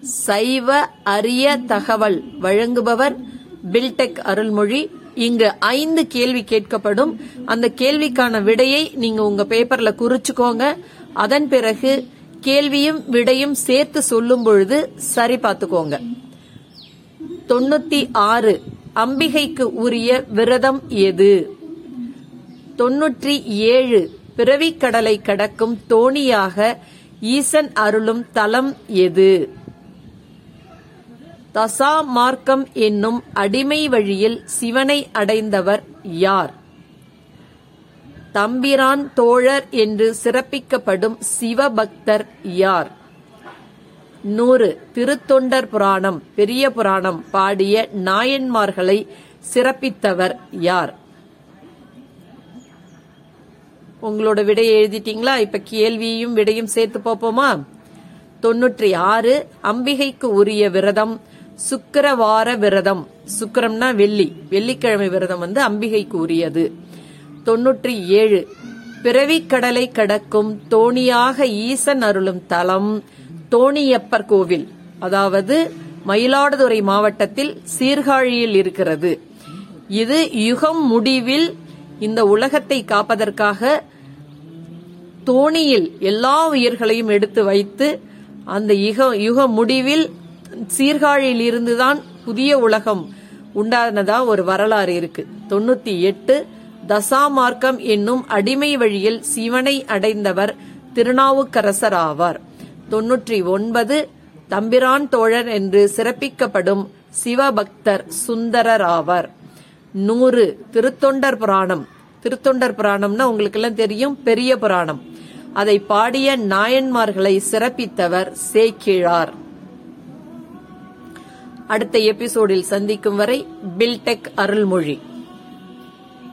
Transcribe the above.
சைவ அரிய தகவல் வழங்குபவர் பில்டெக் அருள்மொழி. இங்கு ஐந்து கேள்வி கேட்கப்படும். அந்த கேள்விக்கான விடையை நீங்க உங்க பேப்பர்ல குறிச்சுக்கோங்க. அதன் பிறகு கேள்வியும் விடையும் சேர்த்து சொல்லும் பொழுது சரி பார்த்துக்கோங்க. தொண்ணூத்தி ஆறு. அம்பிகைக்கு உரிய விரதம் எது? தொன்னூற்றி ஏழு. பிறவிக்கடலை கடக்கும் தோணியாக ஈசன் அருளும் தலம் எது? தசா மார்க்கம் என்னும் அடிமை வழியில் சிவனை அடைந்தவர் யார்? தம்பிரான் தோழர் என்று சிறப்பிக்கப்படும் சிவபக்தர் யார்? நூறு. திருத்தொண்டர் புராணம் பெரிய புராணம் பாடிய நாயன்மார்களை சிறப்பித்தவர் யார்? உங்களோட விடையை எழுதிட்டீங்களா? இப்ப கேள்வியும் விடையும் சேர்த்து பார்ப்போமா? தொன்னூற்றி ஆறு அம்பிகைக்கு உரிய விரதம் சுக்கரவார விரதம். சுக்கரம்னா வெள்ளி. வெள்ளிக்கிழமை விரதம் வந்து அம்பிகைக்கு உரியது. தொன்னூற்றி ஏழு பிறவி கடலை கடக்கும் தோணியாக ஈசன் அருளும் தலம் தோணியப்பர் கோவில். அதாவது மயிலாடுதுறை மாவட்டத்தில் சீர்காழியில் இருக்கிறது. இது யுகம் முடிவில் இந்த உலகத்தை காப்பதற்காக தோணியில் எல்லா உயிர்களையும் எடுத்து வைத்து அந்த யுக யுக முடிவில் சீர்காழியில் இருந்துதான் புதிய உலகம் உண்டானதா ஒரு வரலாறு இருக்கு. தொண்ணூத்தி எட்டு தசாமார்க்கம் என்னும் அடிமை வழியில் சிவனை அடைந்தவர் திருநாவுக்கரசர் ஆவார். தொன்னூற்றி ஒன்பது தம்பிரான் தோழர் என்று சிறப்பிக்கப்படும் சிவபக்தர் சுந்தரர் ஆவார். நூறு திருத்தொண்டர் புராணம். திருத்தொண்டர் புராணம்னா உங்களுக்கு எல்லாம் தெரியும் பெரிய புராணம். அதை பாடிய நாயன்மார்களை சிறப்பித்தவர் சேக்கிழார். அடுத்த எபிசோடில் சந்திக்கும் வரை பில்டெக் அருள்மொழி.